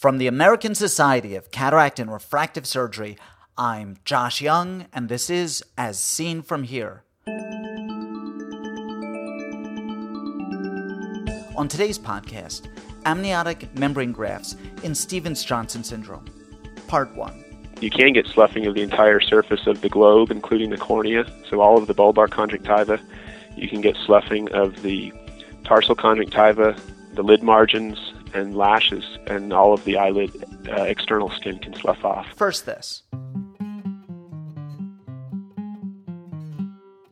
From the American Society of Cataract and Refractive Surgery, I'm Josh Young, and this is As Seen From Here. On today's podcast, amniotic membrane grafts in Stevens Johnson syndrome, Part 1. You can get sloughing of the entire surface of the globe, including the cornea, so all of the bulbar conjunctiva. You can get sloughing of the tarsal conjunctiva, the lid margins, and lashes, and all of the eyelid uh, external skin can slough off. First, this.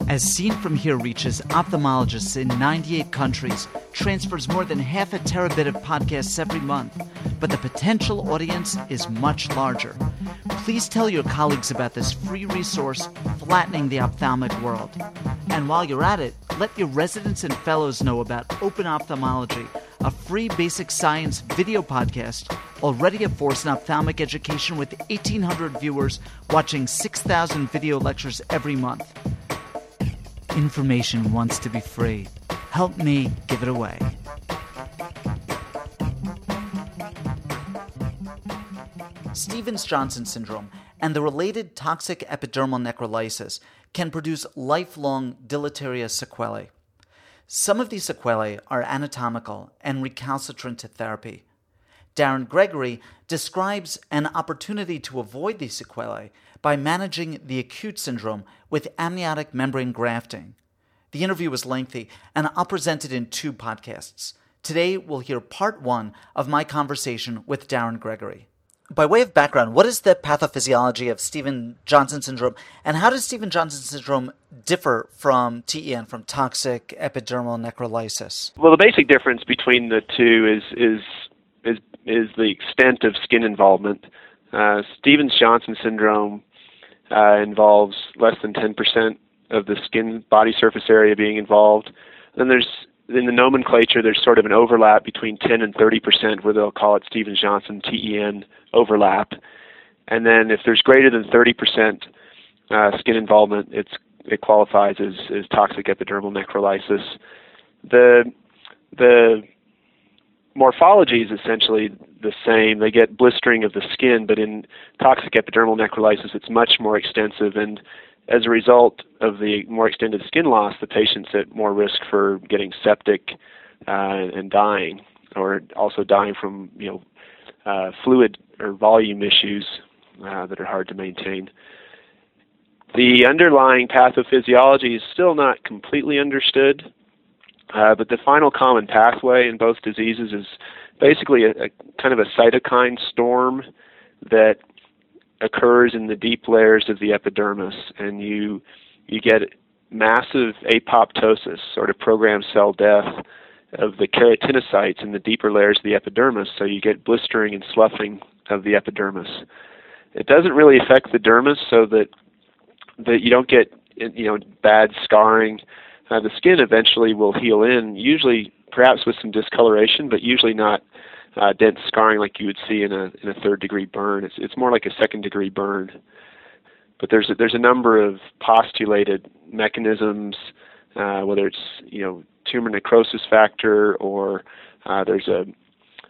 As seen from here reaches ophthalmologists in 98 countries, transfers more than half a terabit of podcasts every month, but the potential audience is much larger. Please tell your colleagues about this free resource, Flattening the Ophthalmic World. And while you're at it, let your residents and fellows know about Open Ophthalmology, a free basic science video podcast already a force in ophthalmic education with 1,800 viewers watching 6,000 video lectures every month. Information wants to be free. Help me give it away. Stevens Johnson syndrome and the related toxic epidermal necrolysis can produce lifelong deleterious sequelae. Some of these sequelae are anatomical and recalcitrant to therapy. Darren Gregory describes an opportunity to avoid these sequelae by managing the acute syndrome with amniotic membrane grafting. The interview was lengthy, and I'll present it in two podcasts. Today, we'll hear part one of my conversation with Darren Gregory. By way of background, what is the pathophysiology of Stevens Johnson syndrome, and how does Stevens Johnson syndrome differ from TEN, from toxic epidermal necrolysis? Well, the basic difference between the two is is is is the extent of skin involvement. Uh, Stevens Johnson syndrome uh, involves less than 10% of the skin body surface area being involved. Then there's in the nomenclature there's sort of an overlap between 10 and 30% where they'll call it Stevens Johnson TEN overlap. And then if there's greater than 30% uh, skin involvement, it's it qualifies as, as toxic epidermal necrolysis. The the morphology is essentially the same. They get blistering of the skin, but in toxic epidermal necrolysis, it's much more extensive. And as a result of the more extended skin loss, the patient's at more risk for getting septic uh, and dying, or also dying from you know uh, fluid or volume issues uh, that are hard to maintain. The underlying pathophysiology is still not completely understood. Uh, but the final common pathway in both diseases is basically a, a kind of a cytokine storm that occurs in the deep layers of the epidermis, and you you get massive apoptosis, sort of programmed cell death of the keratinocytes in the deeper layers of the epidermis. So you get blistering and sloughing of the epidermis. It doesn't really affect the dermis, so that that you don't get you know bad scarring uh, the skin eventually will heal in, usually perhaps with some discoloration, but usually not uh, dense scarring like you would see in a in a third degree burn. It's it's more like a second degree burn. But there's a, there's a number of postulated mechanisms, uh, whether it's you know tumor necrosis factor or uh, there's a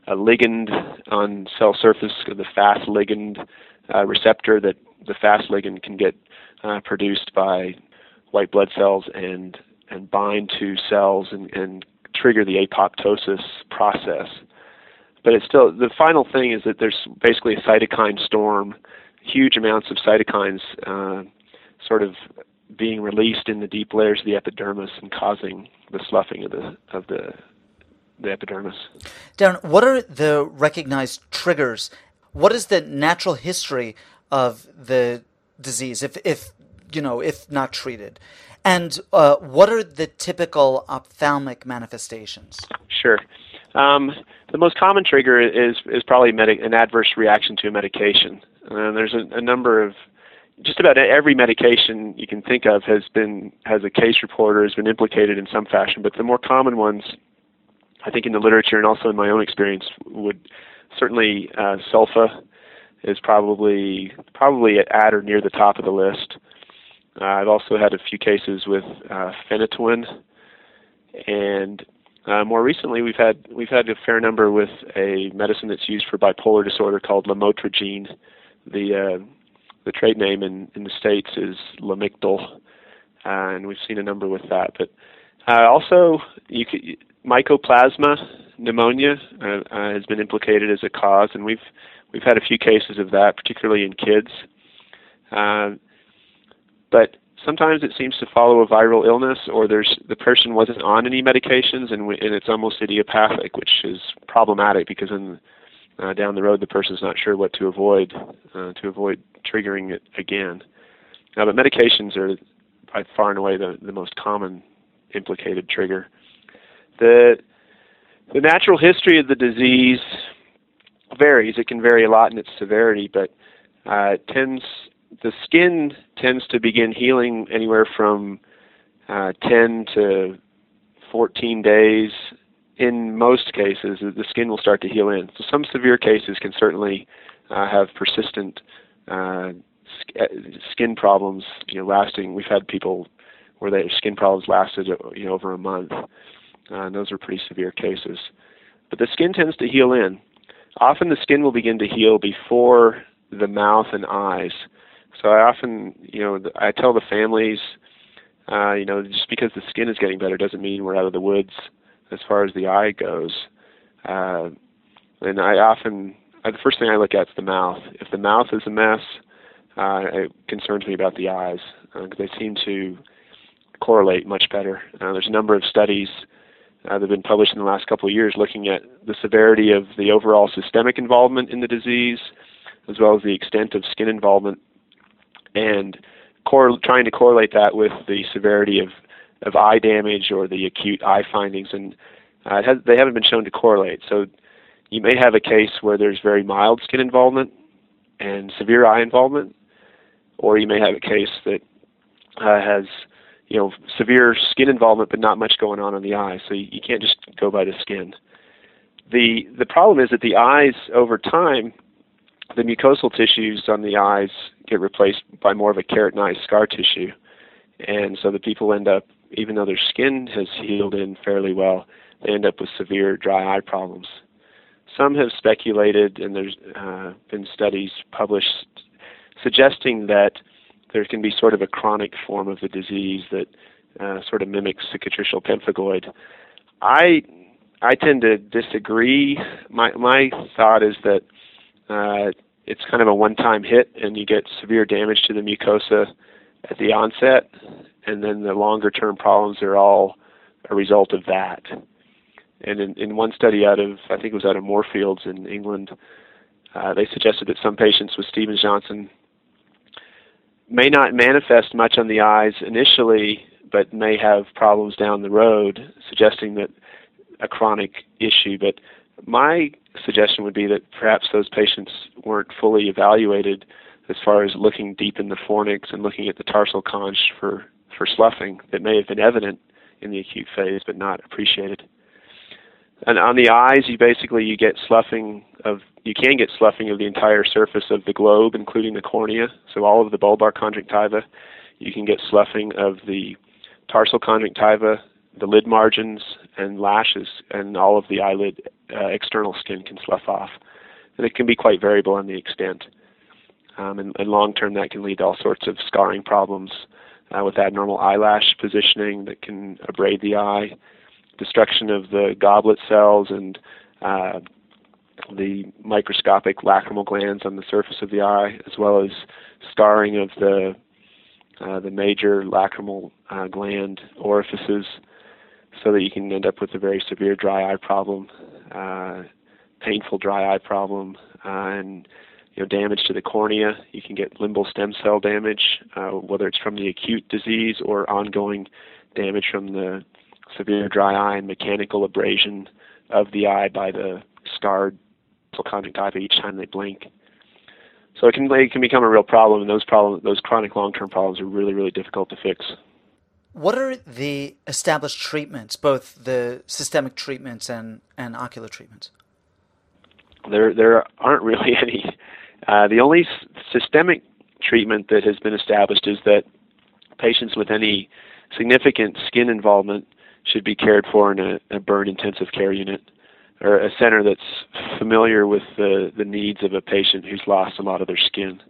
a ligand on cell surface, the Fas ligand uh, receptor that the Fas ligand can get uh, produced by white blood cells and and bind to cells and, and trigger the apoptosis process. But it's still the final thing is that there's basically a cytokine storm, huge amounts of cytokines uh, sort of being released in the deep layers of the epidermis and causing the sloughing of the of the the epidermis. Darren, what are the recognized triggers? What is the natural history of the disease, if if you know, if not treated? And uh, what are the typical ophthalmic manifestations? Sure. Um, the most common trigger is is probably medi- an adverse reaction to a medication. And there's a, a number of just about every medication you can think of has been has a case report or has been implicated in some fashion. But the more common ones, I think, in the literature and also in my own experience, would certainly uh, sulfa is probably probably at or near the top of the list. Uh, I've also had a few cases with uh, phenytoin, and Uh, more recently, we've had we've had a fair number with a medicine that's used for bipolar disorder called lamotrigine. The uh, the trade name in, in the states is Lamictal, uh, and we've seen a number with that. But uh, also, you could, mycoplasma pneumonia uh, uh, has been implicated as a cause, and we've we've had a few cases of that, particularly in kids. But sometimes it seems to follow a viral illness, or there's the person wasn't on any medications, and, and it's almost idiopathic, which is problematic because then uh, down the road the person's not sure what to avoid uh, to avoid triggering it again. Now, but medications are by far and away the, the most common implicated trigger. The the natural history of the disease varies. It can vary a lot in its severity, but uh, it tends the skin tends to begin healing anywhere from uh, 10 to 14 days. In most cases, the skin will start to heal in. So some severe cases can certainly uh, have persistent uh, uh skin problems, you know, lasting. We've had people where their skin problems lasted, you know, over a month. Uh, and those are pretty severe cases. But the skin tends to heal in. Often the skin will begin to heal before the mouth and eyes. So I often, you know, I tell the families, uh, you know, just because the skin is getting better doesn't mean we're out of the woods as far as the eye goes. Uh, and I often, the first thing I look at is the mouth. If the mouth is a mess, uh, it concerns me about the eyes because uh, they seem to correlate much better. Uh, there's a number of studies uh, that have been published in the last couple of years looking at the severity of the overall systemic involvement in the disease, as well as the extent of skin involvement, and cor- trying to correlate that with the severity of, of eye damage or the acute eye findings. And uh, has, they haven't been shown to correlate. So you may have a case where there's very mild skin involvement and severe eye involvement, or you may have a case that uh, has you know severe skin involvement but not much going on in the eye so you, you can't just go by the skin the the problem is that the eyes over time the mucosal tissues on the eyes get replaced by more of a keratinized scar tissue and so the people end up even though their skin has healed in fairly well they end up with severe dry eye problems some have speculated and there's uh, been studies published suggesting that there can be sort of a chronic form of the disease that uh, sort of mimics cicatricial pemphigoid. I I tend to disagree. My my thought is that uh, it's kind of a one-time hit, and you get severe damage to the mucosa at the onset, and then the longer-term problems are all a result of that. And in, in one study out of I think it was out of Moorfields in England, uh, they suggested that some patients with Stevens Johnson may not manifest much on the eyes initially, but may have problems down the road, suggesting that a chronic issue. But my suggestion would be that perhaps those patients weren't fully evaluated as far as looking deep in the fornix and looking at the tarsal conj for, for sloughing that may have been evident in the acute phase but not appreciated. And on the eyes, you basically you get sloughing of you can get sloughing of the entire surface of the globe, including the cornea. So all of the bulbar conjunctiva. You can get sloughing of the tarsal conjunctiva, the lid margins, and lashes, and all of the eyelid uh, external skin can slough off. And it can be quite variable in the extent. Um, and, and long term, that can lead to all sorts of scarring problems uh, with abnormal eyelash positioning that can abrade the eye destruction of the goblet cells and uh, the microscopic lacrimal glands on the surface of the eye, as well as scarring of the uh, the major lacrimal uh, gland orifices, so that you can end up with a very severe dry eye problem, uh, painful dry eye problem, uh, and you know damage to the cornea. You can get limbal stem cell damage, uh, whether it's from the acute disease or ongoing damage from the severe dry eye and mechanical abrasion of the eye by the scarred conjunctiva each time they blink. So it can it can become a real problem, and those problems, those chronic long-term problems, are really really difficult to fix. What are the established treatments, both the systemic treatments and, and ocular treatments? There there aren't really any. Uh, the only s- systemic treatment that has been established is that patients with any significant skin involvement should be cared for in a, a burn intensive care unit or a center that's familiar with the, the needs of a patient who's lost a lot of their skin.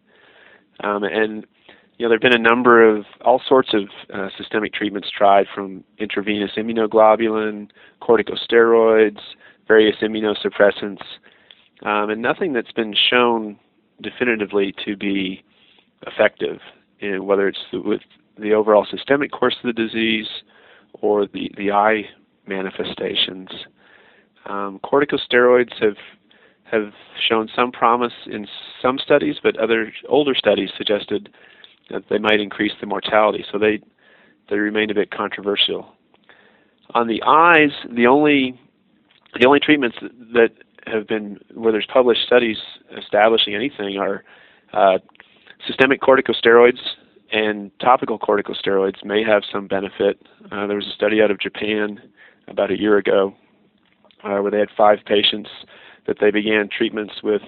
Um, and you know, there have been a number of all sorts of uh, systemic treatments tried from intravenous immunoglobulin, corticosteroids, various immunosuppressants, um, and nothing that's been shown definitively to be effective, in whether it's with the overall systemic course of the disease or the, the eye manifestations. Um, corticosteroids have have shown some promise in some studies, but other older studies suggested that they might increase the mortality. So they they remain a bit controversial. On the eyes, the only the only treatments that have been where there's published studies establishing anything are uh, systemic corticosteroids and topical corticosteroids may have some benefit. Uh, there was a study out of Japan about a year ago uh, where they had five patients that they began treatments with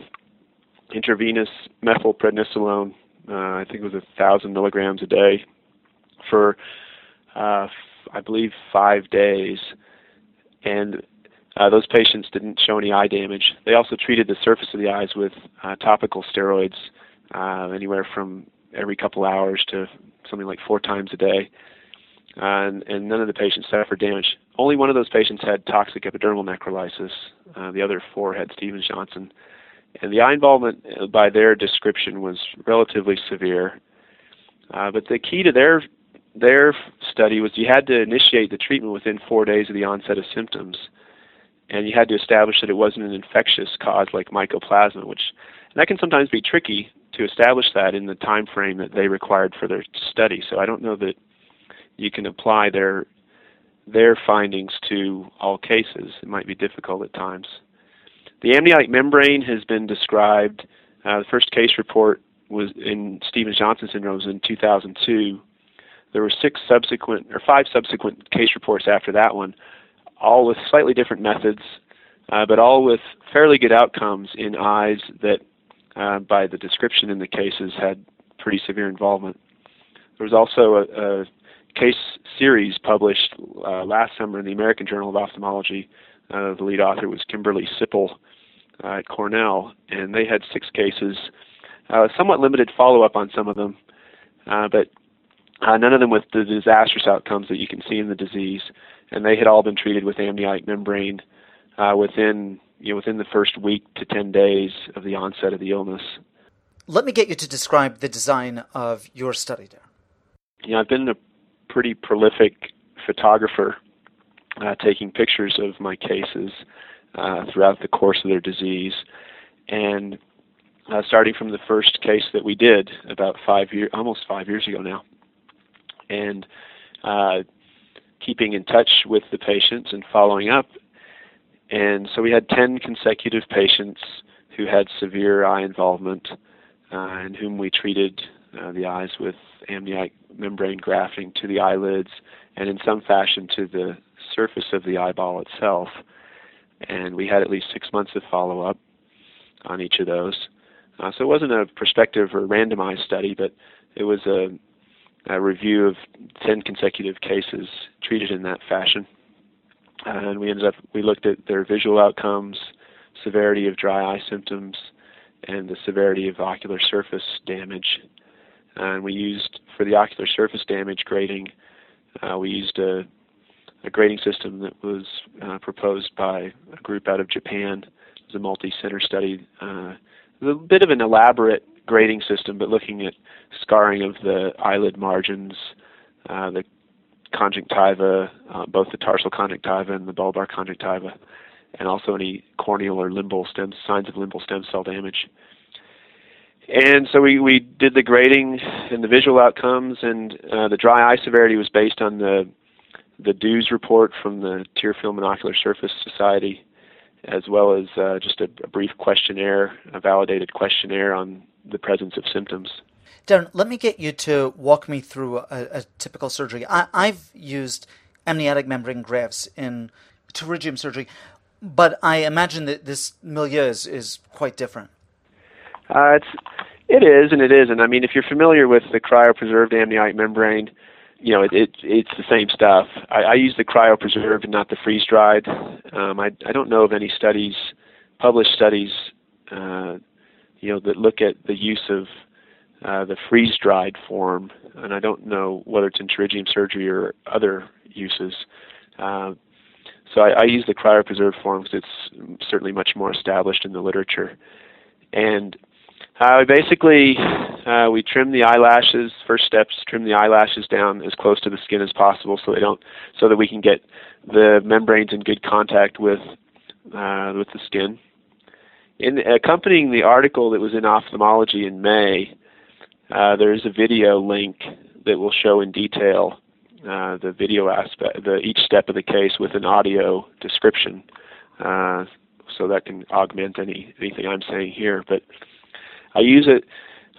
intravenous methylprednisolone uh, I think it was a thousand milligrams a day for uh, I believe five days, and uh, those patients didn't show any eye damage. They also treated the surface of the eyes with uh, topical steroids, uh, anywhere from every couple hours to something like four times a day, and, and none of the patients suffered damage. Only one of those patients had toxic epidermal necrolysis. Uh, the other four had Stevens-Johnson and the eye involvement, uh, by their description, was relatively severe. Uh, but the key to their their study was you had to initiate the treatment within four days of the onset of symptoms, and you had to establish that it wasn't an infectious cause like mycoplasma, which that can sometimes be tricky to establish that in the time frame that they required for their study. So I don't know that you can apply their their findings to all cases. It might be difficult at times. The amniotic membrane has been described. Uh, the first case report was in Stevens-Johnson syndrome was in 2002. There were six subsequent or five subsequent case reports after that one, all with slightly different methods, uh, but all with fairly good outcomes in eyes that, uh, by the description in the cases, had pretty severe involvement. There was also a, a case series published uh, last summer in the American Journal of Ophthalmology. Uh, the lead author was Kimberly Sippel uh, at Cornell, and they had six cases. Uh, somewhat limited follow-up on some of them, uh, but uh, none of them with the disastrous outcomes that you can see in the disease. And they had all been treated with amniotic membrane uh, within you know within the first week to ten days of the onset of the illness. Let me get you to describe the design of your study there. Yeah, I've been a pretty prolific photographer, uh, taking pictures of my cases uh, throughout the course of their disease. And uh, starting from the first case that we did about five years, almost five years ago now, and uh, keeping in touch with the patients and following up. And so we had 10 consecutive patients who had severe eye involvement uh, and whom we treated uh, the eyes with amniotic membrane grafting to the eyelids and in some fashion to the surface of the eyeball itself and we had at least six months of follow up on each of those. Uh, so it wasn't a prospective or randomized study, but it was a, a review of 10 consecutive cases treated in that fashion. Uh, and we ended up, we looked at their visual outcomes, severity of dry eye symptoms, and the severity of ocular surface damage. And we used, for the ocular surface damage grading, uh, we used a a grading system that was uh, proposed by a group out of Japan. It was a multi-center study. Uh, a bit of an elaborate grading system, but looking at scarring of the eyelid margins, uh, the conjunctiva, uh, both the tarsal conjunctiva and the bulbar conjunctiva, and also any corneal or limbal stem signs of limbal stem cell damage. And so we, we did the grading and the visual outcomes, and uh, the dry eye severity was based on the the DEWS report from the Tear Film and Ocular Surface Society, as well as uh, just a, a, brief questionnaire, a validated questionnaire on the presence of symptoms. Darren, let me get you to walk me through a, a typical surgery. I, have used amniotic membrane grafts in pterygium surgery, but I imagine that this milieu is, is quite different. Uh, it's, it is, and it isn't. I mean, if you're familiar with the cryopreserved amniotic membrane, you know, it, it it's the same stuff. I, I use the cryopreserved and not the freeze dried. Um, I I don't know of any studies, published studies, uh, you know, that look at the use of uh, the freeze dried form, and I don't know whether it's in pterygium surgery or other uses. Uh, so I, I use the cryopreserved form because it's certainly much more established in the literature. And uh, basically, uh, we trim the eyelashes. First steps: trim the eyelashes down as close to the skin as possible, so they don't, so that we can get the membranes in good contact with uh, with the skin. In accompanying the article that was in Ophthalmology in May, uh, there is a video link that will show in detail uh, the video aspect, the each step of the case with an audio description, uh, so that can augment any anything I'm saying here. But I use it.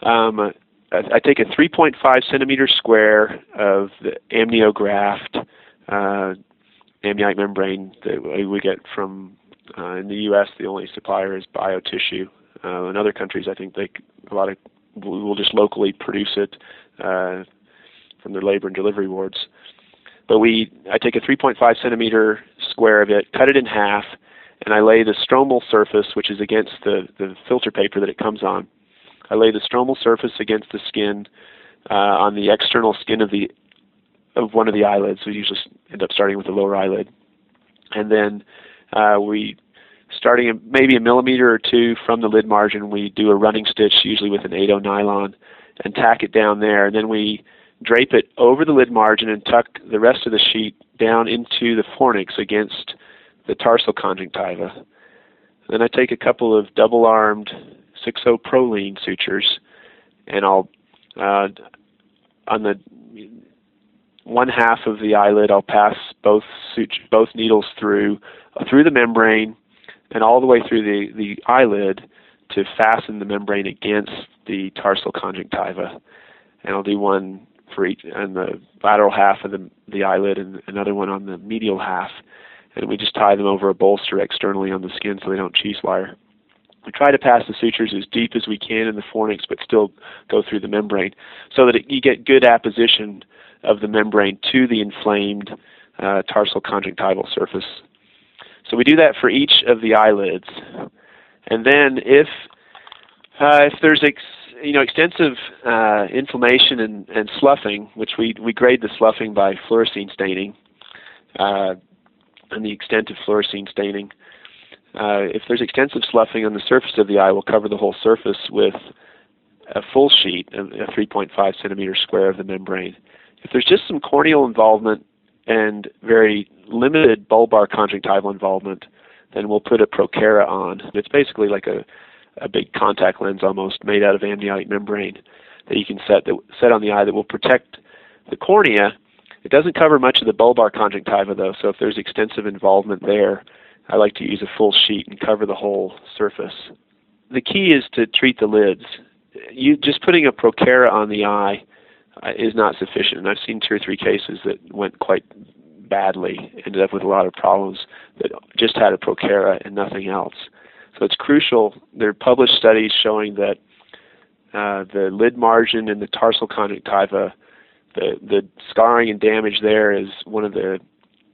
Um, I, take a 3.5 centimeter square of the AmnioGraft uh, amniotic membrane that we get from uh, in the U.S. The only supplier is BioTissue. Uh, in other countries, I think they a lot of will just locally produce it uh, from their labor and delivery wards. But we, I take a 3.5 centimeter square of it, cut it in half, and I lay the stromal surface, which is against the, the filter paper that it comes on, I lay the stromal surface against the skin uh, on the external skin of the of one of the eyelids. We usually end up starting with the lower eyelid, and then uh, we starting maybe a millimeter or two from the lid margin, we do a running stitch, usually with an 8 nylon, and tack it down there. And then we drape it over the lid margin and tuck the rest of the sheet down into the fornix against the tarsal conjunctiva. Then I take a couple of double-armed 6.0 Prolene sutures, and I'll uh, on the one half of the eyelid, I'll pass both suture, both needles through uh, through the membrane and all the way through the the eyelid to fasten the membrane against the tarsal conjunctiva. And I'll do one for each on the lateral half of the the eyelid and another one on the medial half. And we just tie them over a bolster externally on the skin so they don't cheese wire we try to pass the sutures as deep as we can in the fornix, but still go through the membrane, so that it, you get good apposition of the membrane to the inflamed uh, tarsal conjunctival surface. So we do that for each of the eyelids, and then if uh, if there's ex, you know extensive uh, inflammation and, and sloughing, which we we grade the sloughing by fluorescein staining, uh, and the extent of fluorescein staining. Uh, if there's extensive sloughing on the surface of the eye, we'll cover the whole surface with a full sheet, a 3.5 centimeter square of the membrane. If there's just some corneal involvement and very limited bulbar conjunctival involvement, then we'll put a Prokera on. It's basically like a, a big contact lens almost made out of amniotic membrane that you can set that, set on the eye that will protect the cornea. It doesn't cover much of the bulbar conjunctiva though, so if there's extensive involvement there, I like to use a full sheet and cover the whole surface. The key is to treat the lids. You just putting a Prokera on the eye uh, is not sufficient. And I've seen two or three cases that went quite badly, ended up with a lot of problems that just had a Prokera and nothing else. So it's crucial. There are published studies showing that uh, the lid margin and the tarsal conjunctiva, the the scarring and damage there is one of the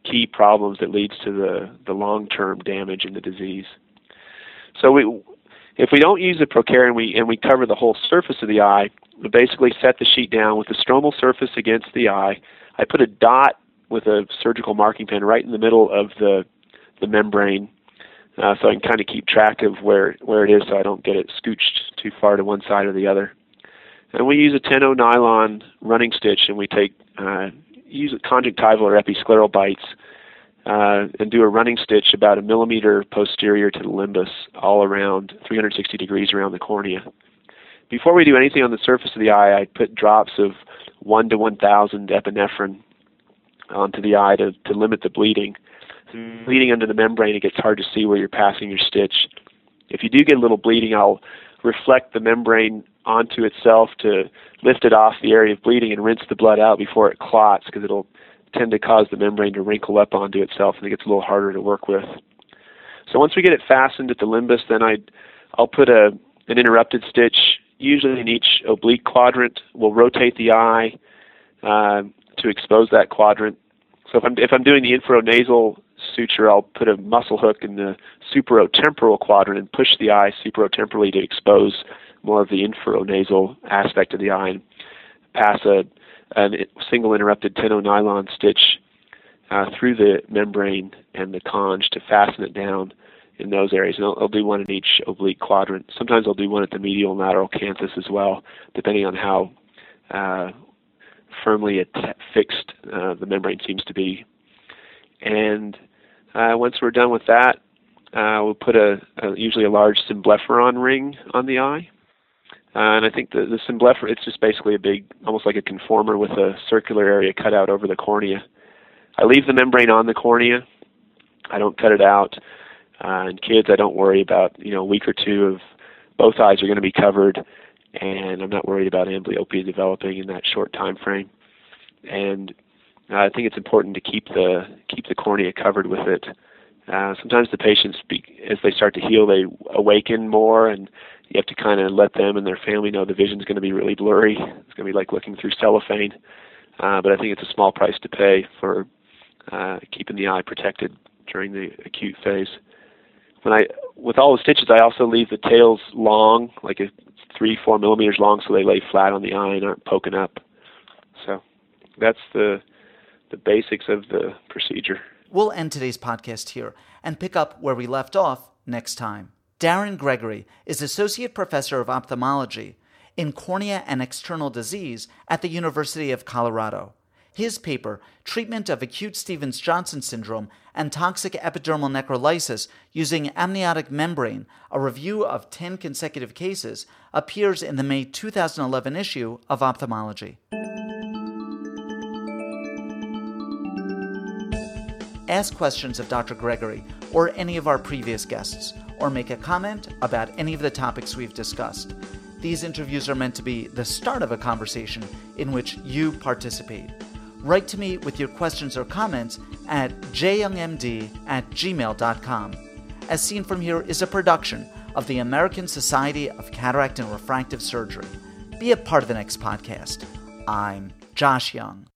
key problems that leads to the, the long-term damage in the disease. So we, if we don't use the Prokera and we, and we cover the whole surface of the eye, we basically set the sheet down with the stromal surface against the eye. I put a dot with a surgical marking pen right in the middle of the, the membrane uh, so I can kind of keep track of where, where it is so I don't get it scooched too far to one side or the other. And we use a 10 nylon running stitch and we take uh, use conjunctival or episcleral bites uh, and do a running stitch about a millimeter posterior to the limbus, all around 360 degrees around the cornea. Before we do anything on the surface of the eye, I put drops of 1 to 1,000 epinephrine onto the eye to, to limit the bleeding. Bleeding under the membrane, it gets hard to see where you're passing your stitch. If you do get a little bleeding, I'll reflect the membrane onto itself to lift it off the area of bleeding and rinse the blood out before it clots because it'll tend to cause the membrane to wrinkle up onto itself and it gets a little harder to work with. So once we get it fastened at the limbus, then I I'll put a an interrupted stitch usually in each oblique quadrant. We'll rotate the eye, uh, to expose that quadrant. So if I'm if I'm doing the infranasal suture, I'll put a muscle hook in the superotemporal quadrant and push the eye superotemporally to expose more of the infranasal aspect of the eye and pass a, a single interrupted tenno nylon stitch uh, through the membrane and the conj to fasten it down in those areas. And I'll, I'll, do one in each oblique quadrant. Sometimes I'll do one at the medial and lateral canthus as well, depending on how uh, firmly fixed uh, the membrane seems to be. And uh, once we're done with that, uh, we'll put a, a, usually a large symblepharon ring on the eye. Uh, and I think the, the symblepharon, it's just basically a big, almost like a conformer with a circular area cut out over the cornea. I leave the membrane on the cornea. I don't cut it out. Uh, in kids, I don't worry about, you know, a week or two of both eyes are going to be covered, and I'm not worried about amblyopia developing in that short time frame. And uh, I think it's important to keep the keep the cornea covered with it. Uh, sometimes the patients, be, as they start to heal, they awaken more, and you have to kind of let them and their family know the vision's going to be really blurry. It's going to be like looking through cellophane. Uh, but I think it's a small price to pay for uh, keeping the eye protected during the acute phase. When I, with all the stitches, I also leave the tails long, like a three, four millimeters long, so they lay flat on the eye and aren't poking up. So that's the the basics of the procedure. We'll end today's podcast here and pick up where we left off next time. Darren Gregory is Associate Professor of Ophthalmology in Cornea and External Disease at the University of Colorado. His paper, Treatment of Acute Stevens Johnson Syndrome and Toxic Epidermal Necrolysis Using Amniotic Membrane, a review of 10 consecutive cases, appears in the May 2011 issue of Ophthalmology. Ask questions of Dr. Gregory or any of our previous guests or make a comment about any of the topics we've discussed. These interviews are meant to be the start of a conversation in which you participate. Write to me with your questions or comments at jyoungmd at gmail.com. As Seen From Here is a production of the American Society of Cataract and Refractive Surgery. Be a part of the next podcast. I'm Josh Young.